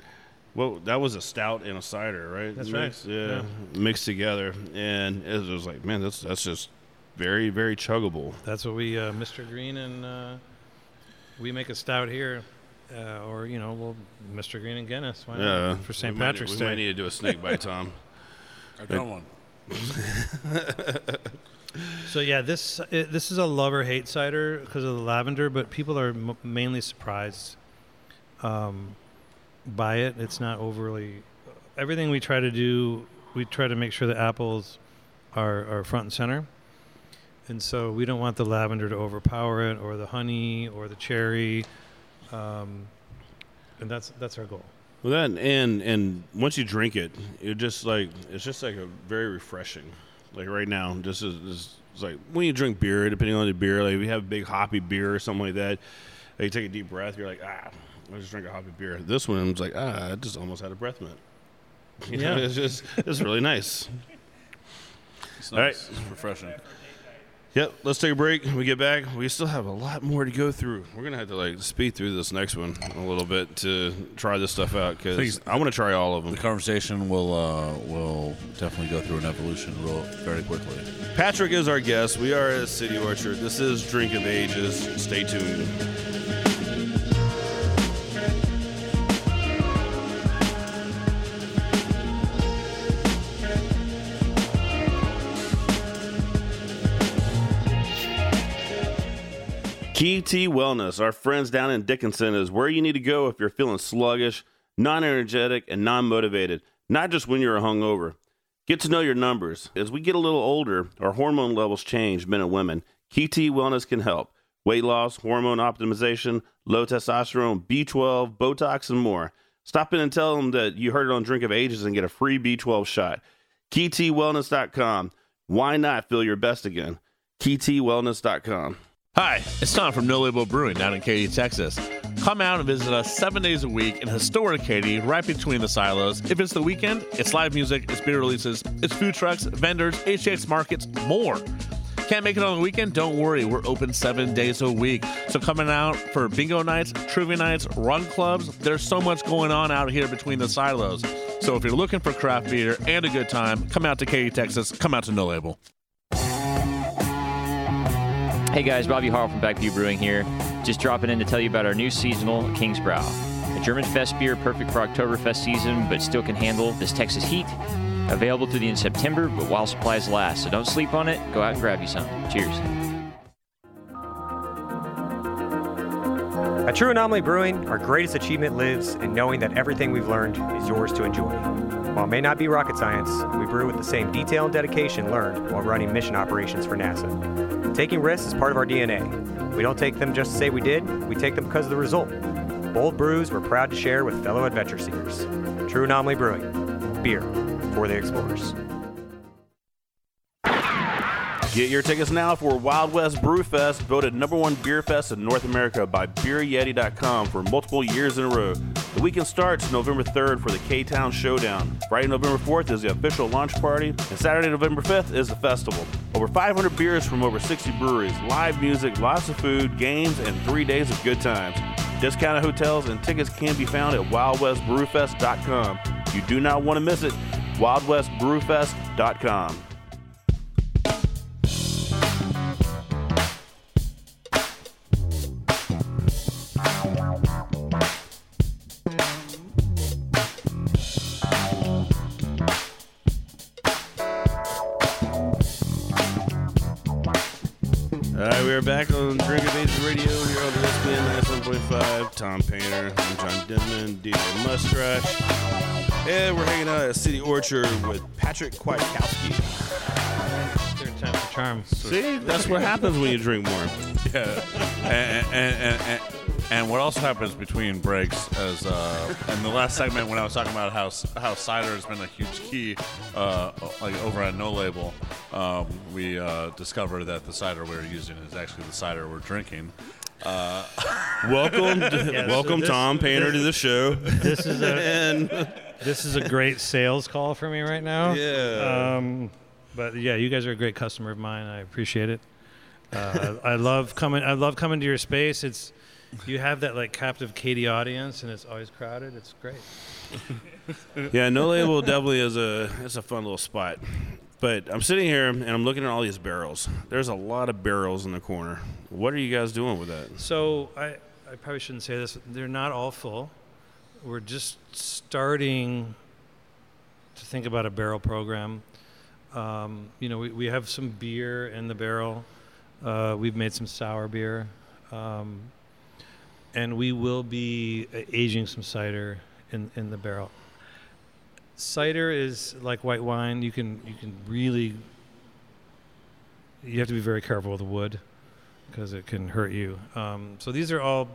well, that was a stout and a cider, right? That's right. Mixed, Yeah, mixed together, and it was like, man, that's that's just very very chuggable. That's what we, uh, Mr. Green, and uh, we make a stout here, uh, or you know, well, Mr. Green and Guinness. Why Yeah, not? for St. we might- Patrick's we Day. might need to do a snake bite, Tom. I've done one. So yeah, this it, this is a love or hate cider because of the lavender, but people are m- mainly surprised um, by it. It's not overly. Everything we try to do, we try to make sure the apples are are front and center, and so we don't want the lavender to overpower it, or the honey, or the cherry, um, and that's that's our goal. Well, that and and once you drink it, it just like it's just like a very refreshing. Like right now, just is is- it's like when you drink beer, depending on the beer, like if you have a big hoppy beer or something like that, like you take a deep breath, you're like, ah, I just drank a hoppy beer. This one, I'm like, ah, I just almost had a breath mint. You know, Yeah. it's just it's really nice. It's All right. nice. It's refreshing. Yep, let's take a break. When we get back, we still have a lot more to go through. We're gonna have to like speed through this next one a little bit to try this stuff out because. I want to try all of them. The conversation will uh, will definitely go through an evolution real very quickly. Patrick is our guest. We are at City Orchard. This is Drink of Ages. Stay tuned. Key T Wellness, our friends down in Dickinson, is where you need to go if you're feeling sluggish, non energetic, and non motivated, not just when you're hungover. Get to know your numbers. As we get a little older, our hormone levels change, men and women. Key T Wellness can help. Weight loss, hormone optimization, low testosterone, B12, Botox, and more. Stop in and tell them that you heard it on Drink of Ages and get a free B12 shot. KeyTWellness.com. Why not feel your best again? KeyTWellness.com. Hi, it's Tom from No Label Brewing down in Katy, Texas. Come out and visit us seven days a week in historic Katy, right between the silos. If it's the weekend, it's live music, it's beer releases, it's food trucks, vendors, HX markets, more. Can't make it on the weekend? Don't worry, we're open seven days a week. So coming out for bingo nights, trivia nights, run clubs, there's so much going on out here between the silos. So if you're looking for craft beer and a good time, come out to Katy, Texas. Come out to No Label. Hey guys, Bobby Harl from Back Pew Brewing here. Just dropping in to tell you about our new seasonal Kingsbrow. A German Fest beer perfect for Oktoberfest season, but still can handle this Texas heat. Available through the end of September, but while supplies last. So don't sleep on it. Go out and grab you some. Cheers. At True Anomaly Brewing, our greatest achievement lives in knowing that everything we've learned is yours to enjoy. While it may not be rocket science, we brew with the same detail and dedication learned while running mission operations for NASA. Taking risks is part of our DNA. We don't take them just to say we did, we take them because of the result. Bold brews we're proud to share with fellow adventure seekers. True Anomaly Brewing. Beer for the explorers. Get your tickets now for Wild West Brew Fest, voted number one beer fest in North America by BeerYeti.com for multiple years in a row. The weekend starts November 3rd for the K Town Showdown. Friday, November 4th is the official launch party, and Saturday, November 5th is the festival. Over 500 beers from over 60 breweries, live music, lots of food, games, and three days of good times. Discounted hotels and tickets can be found at WildWestBrewFest.com. You do not want to miss it. WildWestBrewFest.com. are back on Drink of Ages Radio here on the ESPN 97.5. Tom Painter, I'm John Denman, DJ Mustrash. And we're hanging out at City Orchard with Patrick Kwiatkowski. Third time's a charm. See, that's what happens when you drink more. Yeah, and, and, and, and, and what also happens between breaks is uh, in the last segment when I was talking about how how cider has been a huge key, uh, like over at No Label, um, we uh, discovered that the cider we're using is actually the cider we're drinking. Uh, welcome, Yeah, so welcome, this- Tom Painter, to the show. This is a and this is a great sales call for me right now. Yeah. Um, but yeah, you guys are a great customer of mine. I appreciate it. Uh, I love coming. I love coming to your space. It's you have that like captive Katy audience, and it's always crowded. It's great. yeah, no label definitely is a it's a fun little spot. But I'm sitting here and I'm looking at all these barrels. There's a lot of barrels in the corner. What are you guys doing with that? So I, I probably shouldn't say this. They're not all full. We're just starting to think about a barrel program. Um, you know, we, we have some beer in the barrel. Uh, we've made some sour beer. Um, and we will be uh, aging some cider in, in the barrel. Cider is like white wine. You can you can really you have to be very careful with the wood because it can hurt you. Um, so these are all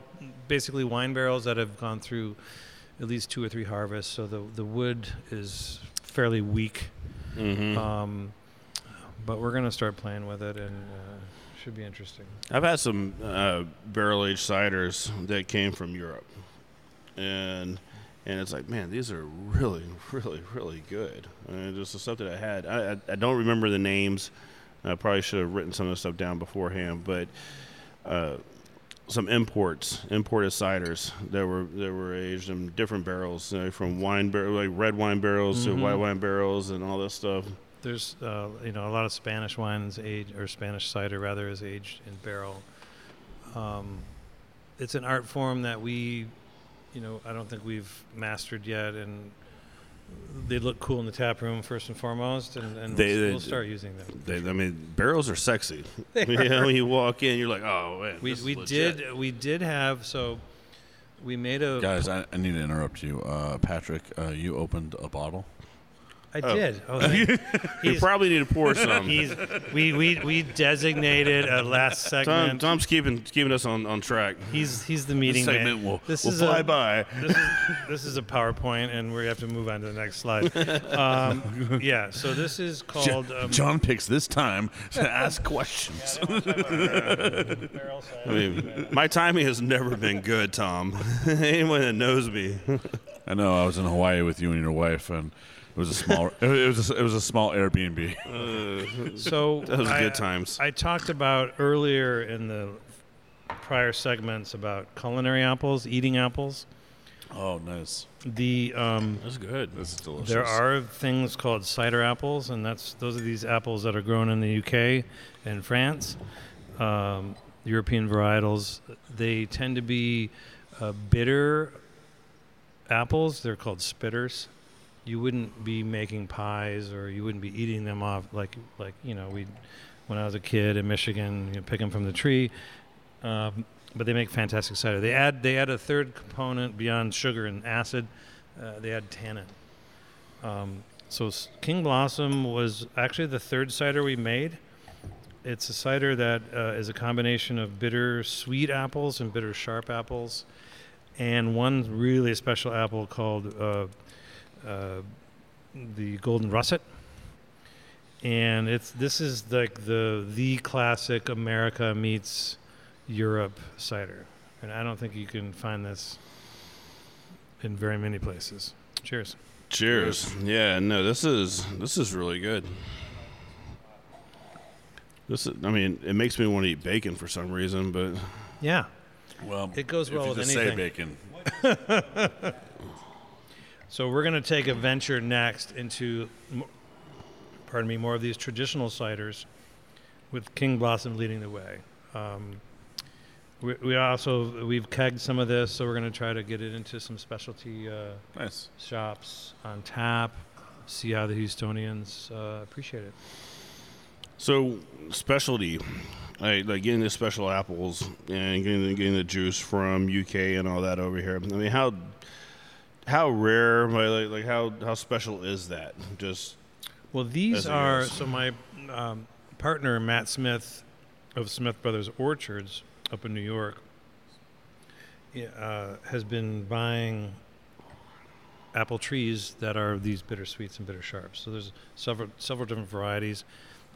basically wine barrels that have gone through at least two or three harvests. So the the wood is fairly weak. Mhm. Um, but we're gonna start playing with it, and uh, should be interesting. I've had some uh, barrel aged ciders that came from Europe, and and it's like, man, these are really, really, really good. And just the stuff that I had. I, I, I don't remember the names. I probably should have written some of the stuff down beforehand, but uh, some imports, imported ciders that were that were aged in different barrels, uh, from wine barrel, like red wine barrels Mhm. to white wine barrels, and all this stuff. There's uh, you know a lot of Spanish wines age or Spanish cider rather is aged in barrel. Um, it's an art form that we, you know, I don't think we've mastered yet, and they look cool in the tap room first and foremost, and, and They- we'll, they- we'll start using them. They, I mean, barrels are sexy. They you know, are. when you walk in, you're like, oh man, We this is we legit. did we did have so we made a guys, I, I need to interrupt you. Uh, Patrick, uh, you opened a bottle. I Oh. did. Oh, you probably need to pour some. He's, we, we, we designated a last Tom, segment. Tom's keeping keeping us on, on track. He's he's the meeting This man. will- this will is fly a, by. This is, this is a PowerPoint, and we have to move on to the next slide. Um, yeah. So this is called. Um, John picks this time to ask questions. I mean, my timing has never been good, Tom. Anyone that knows me. I know. I was in Hawaii with you and your wife, and it was a small. it was a, it was a small Airbnb. Uh, So that was I- good times. I talked about earlier in the prior segments about culinary apples, eating apples. Oh, nice. The um, That's good. This is delicious. There are things called cider apples, and that's those are these apples that are grown in the UK and France. Um, European varietals. They tend to be uh, bitter apples. They're called spitters. You wouldn't be making pies, or you wouldn't be eating them off like like you know we. When I was a kid in Michigan, you know, pick them from the tree. Um, but they make fantastic cider. They add they add a third component beyond sugar and acid. Uh, they add tannin. Um, so King Blossom was actually the third cider we made. It's a cider that uh, is a combination of bitter sweet apples and bitter sharp apples, and one really special apple called uh, uh, the Golden Russet. And it's this is like the the classic America meets Europe cider, and I don't think you can find this in very many places. Cheers. Cheers. Yeah, no, this is this is really good. This is, I mean, it makes me want to eat bacon for some reason, but Yeah. Well, It goes if well you with just say anything. bacon. So we're going to take a venture next into, pardon me, more of these traditional ciders, with King Blossom leading the way. Um, we, we also we've kegged some of this, so we're going to try to get it into some specialty uh, Nice. shops on tap. See how the Houstonians uh, appreciate it. So specialty, like, like getting the special apples and getting the, getting the juice from UK and all that over here. I mean, how how rare, like, like how how special is that? Just Well, these are goes. so my um, partner Matt Smith of Smith Brothers Orchards up in New York uh, has been buying apple trees that are these bittersweets and bitter sharps. So there's several several different varieties.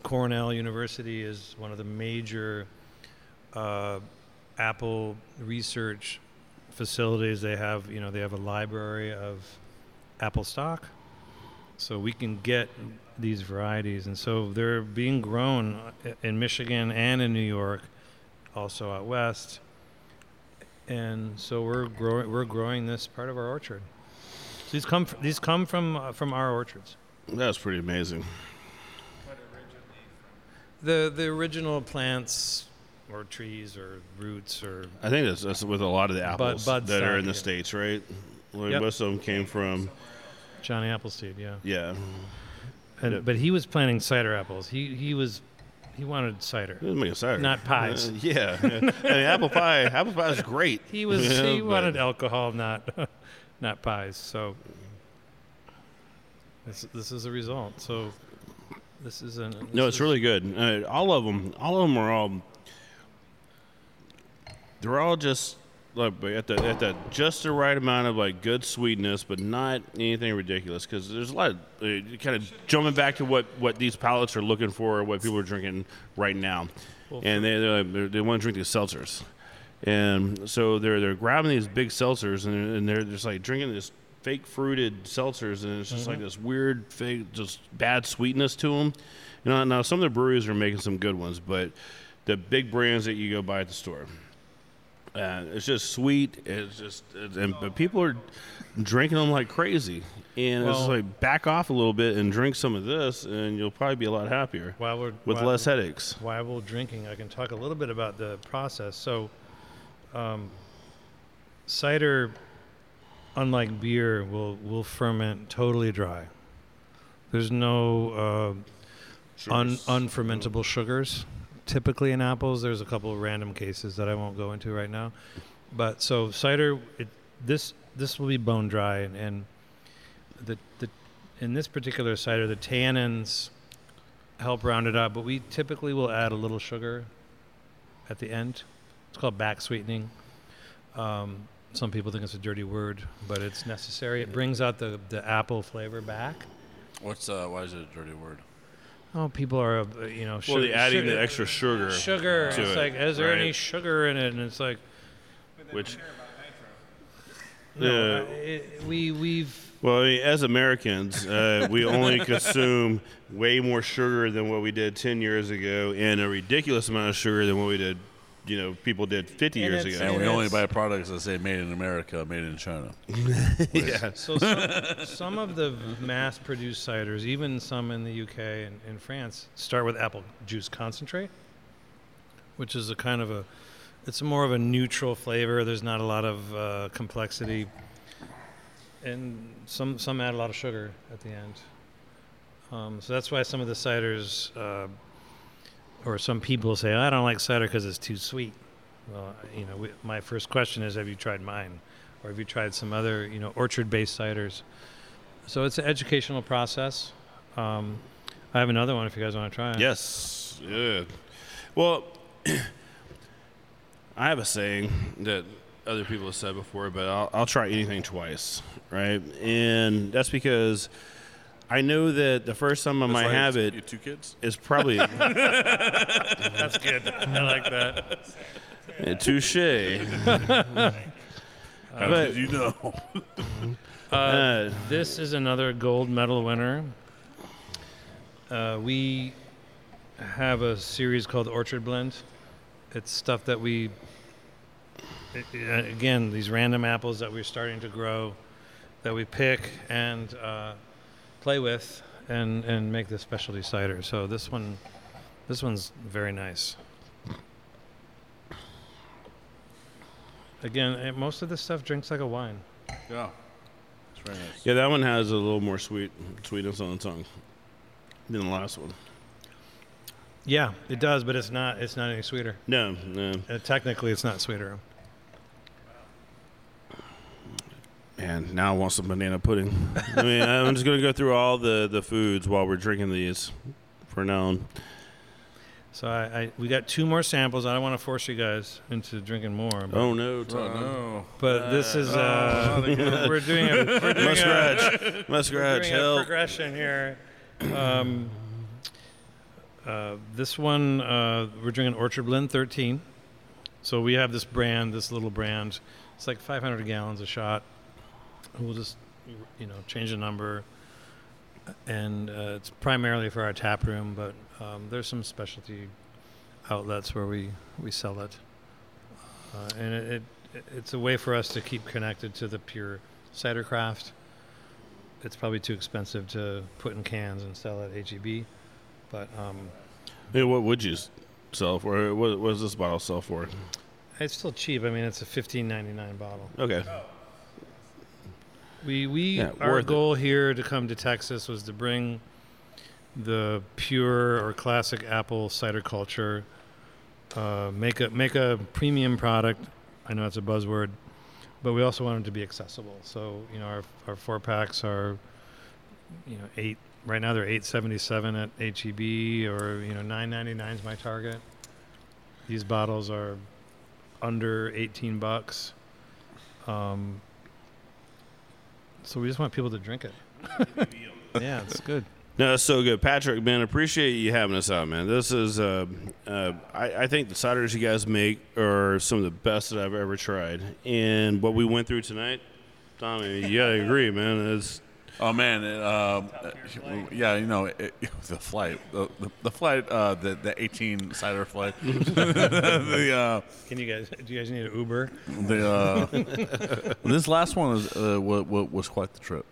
Cornell University is one of the major uh, apple research facilities. They have you know they have a library of apple stock. So we can get these varieties. And so they're being grown in michigan and in new york also out west. And so we're growing we're growing this part of our orchard. So these come fr- these come from uh, from our orchards. That's pretty amazing. the the original plants or trees or roots or I think that's, that's with a lot of the apples bud that are in the states, right? Like Yep. Most of them came from johnny appleseed yeah yeah. and, Yep. but he was planting cider apples he he was he wanted cider It make a cider. Not pies. Uh, yeah, I mean, apple pie. Apple pie is great. He was you know, he wanted alcohol, not not pies. So this this is a result. So this is an No, it's is- really good. Uh, all of them, all of them are all. They're all just like at the at the just the right amount of like good sweetness, but not anything ridiculous. Because there's a lot of uh, kind of jumping back to what what these palates are looking for, what people are drinking right now, Well, and they they're, like- they're, they want to drink these seltzers, and so they're they're grabbing these big seltzers and, and they're just like drinking this fake fruited seltzers, and it's just like Mhm. this weird fake, just bad sweetness to them. You know, now some of the breweries are making some good ones, but the big brands that you go buy at the store, uh, it's just sweet. It's just, it's, and but people are drinking them like crazy, and it's like back off a little bit and drink some of this, and you'll probably be a lot happier While we're with while- less headaches. While we're drinking, I can talk a little bit about the process. So, um, cider, unlike beer, will will ferment totally dry. There's no uh, un, Sugars. unfermentable sugars. Typically in apples, there's a couple of random cases that I won't go into right now. But so cider, it, this this will be bone dry, and, and the the in this particular cider, the tannins help round it up, but we typically will add a little sugar at the end. It's called back sweetening. Um, some people think it's a dirty word, but it's necessary. It brings out the, the apple flavor back. What's uh? Why is it a dirty word? Oh, people are, uh, you know, Well, sugar, the adding sugar- the extra sugar. Sugar. to It's it, like, is there any sugar in it? And it's like, Which, no, Yeah. uh, it, we we've well, I mean, as Americans, uh, we only consume way more sugar than what we did 10 years ago and a ridiculous amount of sugar than what we did, you know, people did 50 And years ago. And we only buy products that say "Made in America," "Made in China." yeah. So some, some of the mass-produced ciders, even some in the UK and in France, start with apple juice concentrate, which is a kind of a, it's more of a neutral flavor. There's not a lot of uh, complexity, and some some add a lot of sugar at the end. Um, so that's why some of the ciders, uh, or some people say, I don't like cider because it's too sweet. Well, you know, we, my first question is, have you tried mine? or have you tried some other, you know, orchard-based ciders? So it's an educational process. Um, I have another one if you guys want to try it. Yes. Yeah. Well, I have a saying that other people have said before, but I'll, I'll try anything twice, right? And that's because I know that the first time I might why have you- it two kids. is probably That's good. I like that. Yeah, touche. How But- did you know? Uh, this is another gold medal winner. Uh, we have a series called Orchard Blend. It's stuff that we, i- i- again, these random apples that we're starting to grow, that we pick and uh, play with, and and make this specialty cider. So this one, this one's very nice. Again, eh, most of this stuff drinks like a wine. Yeah. It's very nice. Yeah, that one has a little more sweet sweetness on the tongue than the last one. Yeah, it does, but it's not. It's not any sweeter. No, no. Uh, technically, it's not sweeter. Man, now I want some banana pudding. I mean, I'm just gonna go through all the the foods while we're drinking these for now. on. So I, I we got two more samples. I don't want to force you guys into drinking more. But, Oh no, Oh, Tom. no. but this is uh, Oh, we're, we're doing a we're doing Must a, scratch. Must we're scratch. doing a Help. progression here. Um, uh, this one uh, we're drinking Orchard Blend 13. So we have this brand, this little brand. It's like 500 gallons a shot. We'll just you know change the number, and uh, it's primarily for our tap room, but um, there's some specialty outlets where we we sell it, uh, and it, it it's a way for us to keep connected to the pure cider craft. It's probably too expensive to put in cans and sell at HEB, but um, Yeah, what would you sell for? What, what does this bottle sell for? it's still cheap. I mean, it's a 15.99 bottle. Okay. We we Yeah, our worth it. goal here to come to Texas was to bring the pure or classic apple cider culture. Uh, make a make a premium product. I know it's a buzzword, but we also want them to be accessible. So you know our our four packs are you know eight right now they're eight seventy seven at HEB or you know nine ninety nine is my target. These bottles are under eighteen bucks. Um, so we just want people to drink it. yeah, it's good. No, that's so good, Patrick. Man, appreciate you having us out, man. This is, uh, uh, I, I think the ciders you guys make are some of the best that I've ever tried. And what we went through tonight, Tommy, you gotta agree, man. It's Oh man, it, um, uh, yeah, you know it, the flight, the, the, the flight, uh, the the 18 cider flight, the uh, Can you guys? Do you guys need an Uber? the uh, this last one was uh, was, was quite the trip.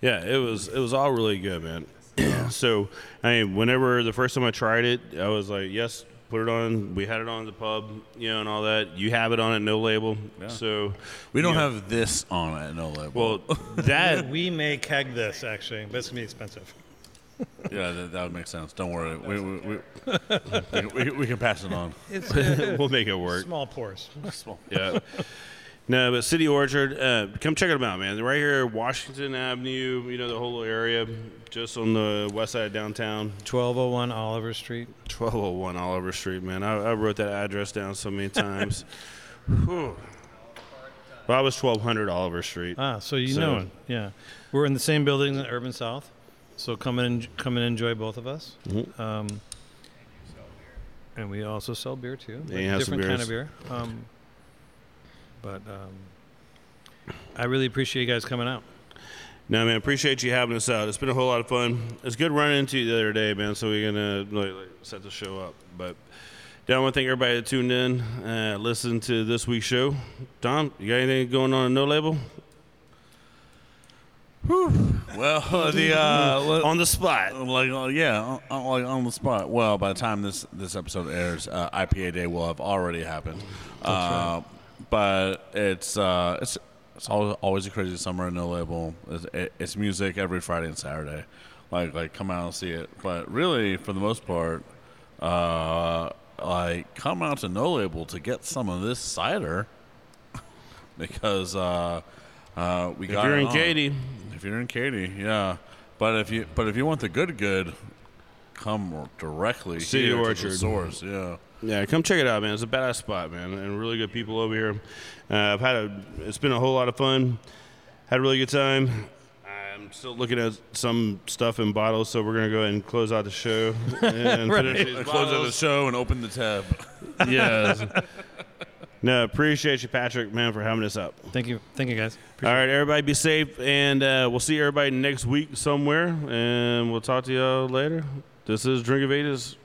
yeah, it was it was all really good, man. so, I mean, whenever the first time I tried it, I was like, yes, put it on. We had it on the pub, you know, and all that. You have it on at no label. So We don't you know, have this on at no label. Well, that we may keg this actually, but it's gonna be expensive. yeah, that, that would make sense. Don't worry, we we, we, we, we, we can pass it on. It's we'll make it work. small pours. Yeah. No, but City Orchard, uh, come check them out, man. They're right here, Washington Avenue. You know the whole area, just on the west side of downtown. 1201 Oliver Street. 1201 Oliver Street, man. I, I wrote that address down so many times. Whew. Well, I was 1200 Oliver Street. Ah, so you So- know it. Yeah, we're in the same building in Urban South, so come and come and enjoy both of us. Mhm. Um, and we also sell beer too, Yeah, like you have different kind of beer. Um, but um, I really appreciate you guys coming out. No, man, appreciate you having us out. It's been a whole lot of fun. It's good running into you the other day, man. So we're gonna like, like, set the show up. But Don, I want to thank everybody that tuned in, uh, listened to this week's show. Don, you got anything going on in No Label? Well, the uh, on the spot, like uh, yeah, on, on- like on the spot. Well, by the time this this episode airs, uh, IPA Day will have already happened. Uh, But it's uh, it's it's always, always a crazy summer in no label. It's, it, it's music every Friday and Saturday. Like like come out and see it. But really, for the most part, uh, like come out to no label to get some of this cider because uh, uh, we If got If you're in on. Katy. If you're in Katy, yeah. But if you but if you want the good good, come directly City to the Orchard. source. Yeah. Yeah, come check it out, man. It's a badass spot, man, and really good people over here. Uh, I've had a, it's been a whole lot of fun. Had a really good time. I'm still looking at some stuff in bottles, so we're gonna go ahead and close out the show and finish these Close out the show and open the tab. yes. No, appreciate you, Patrick, man, for having us up. Thank you, thank you, guys. All right, everybody, be safe, and uh, we'll see everybody next week somewhere, and we'll talk to y'all later. This is Drink of Ages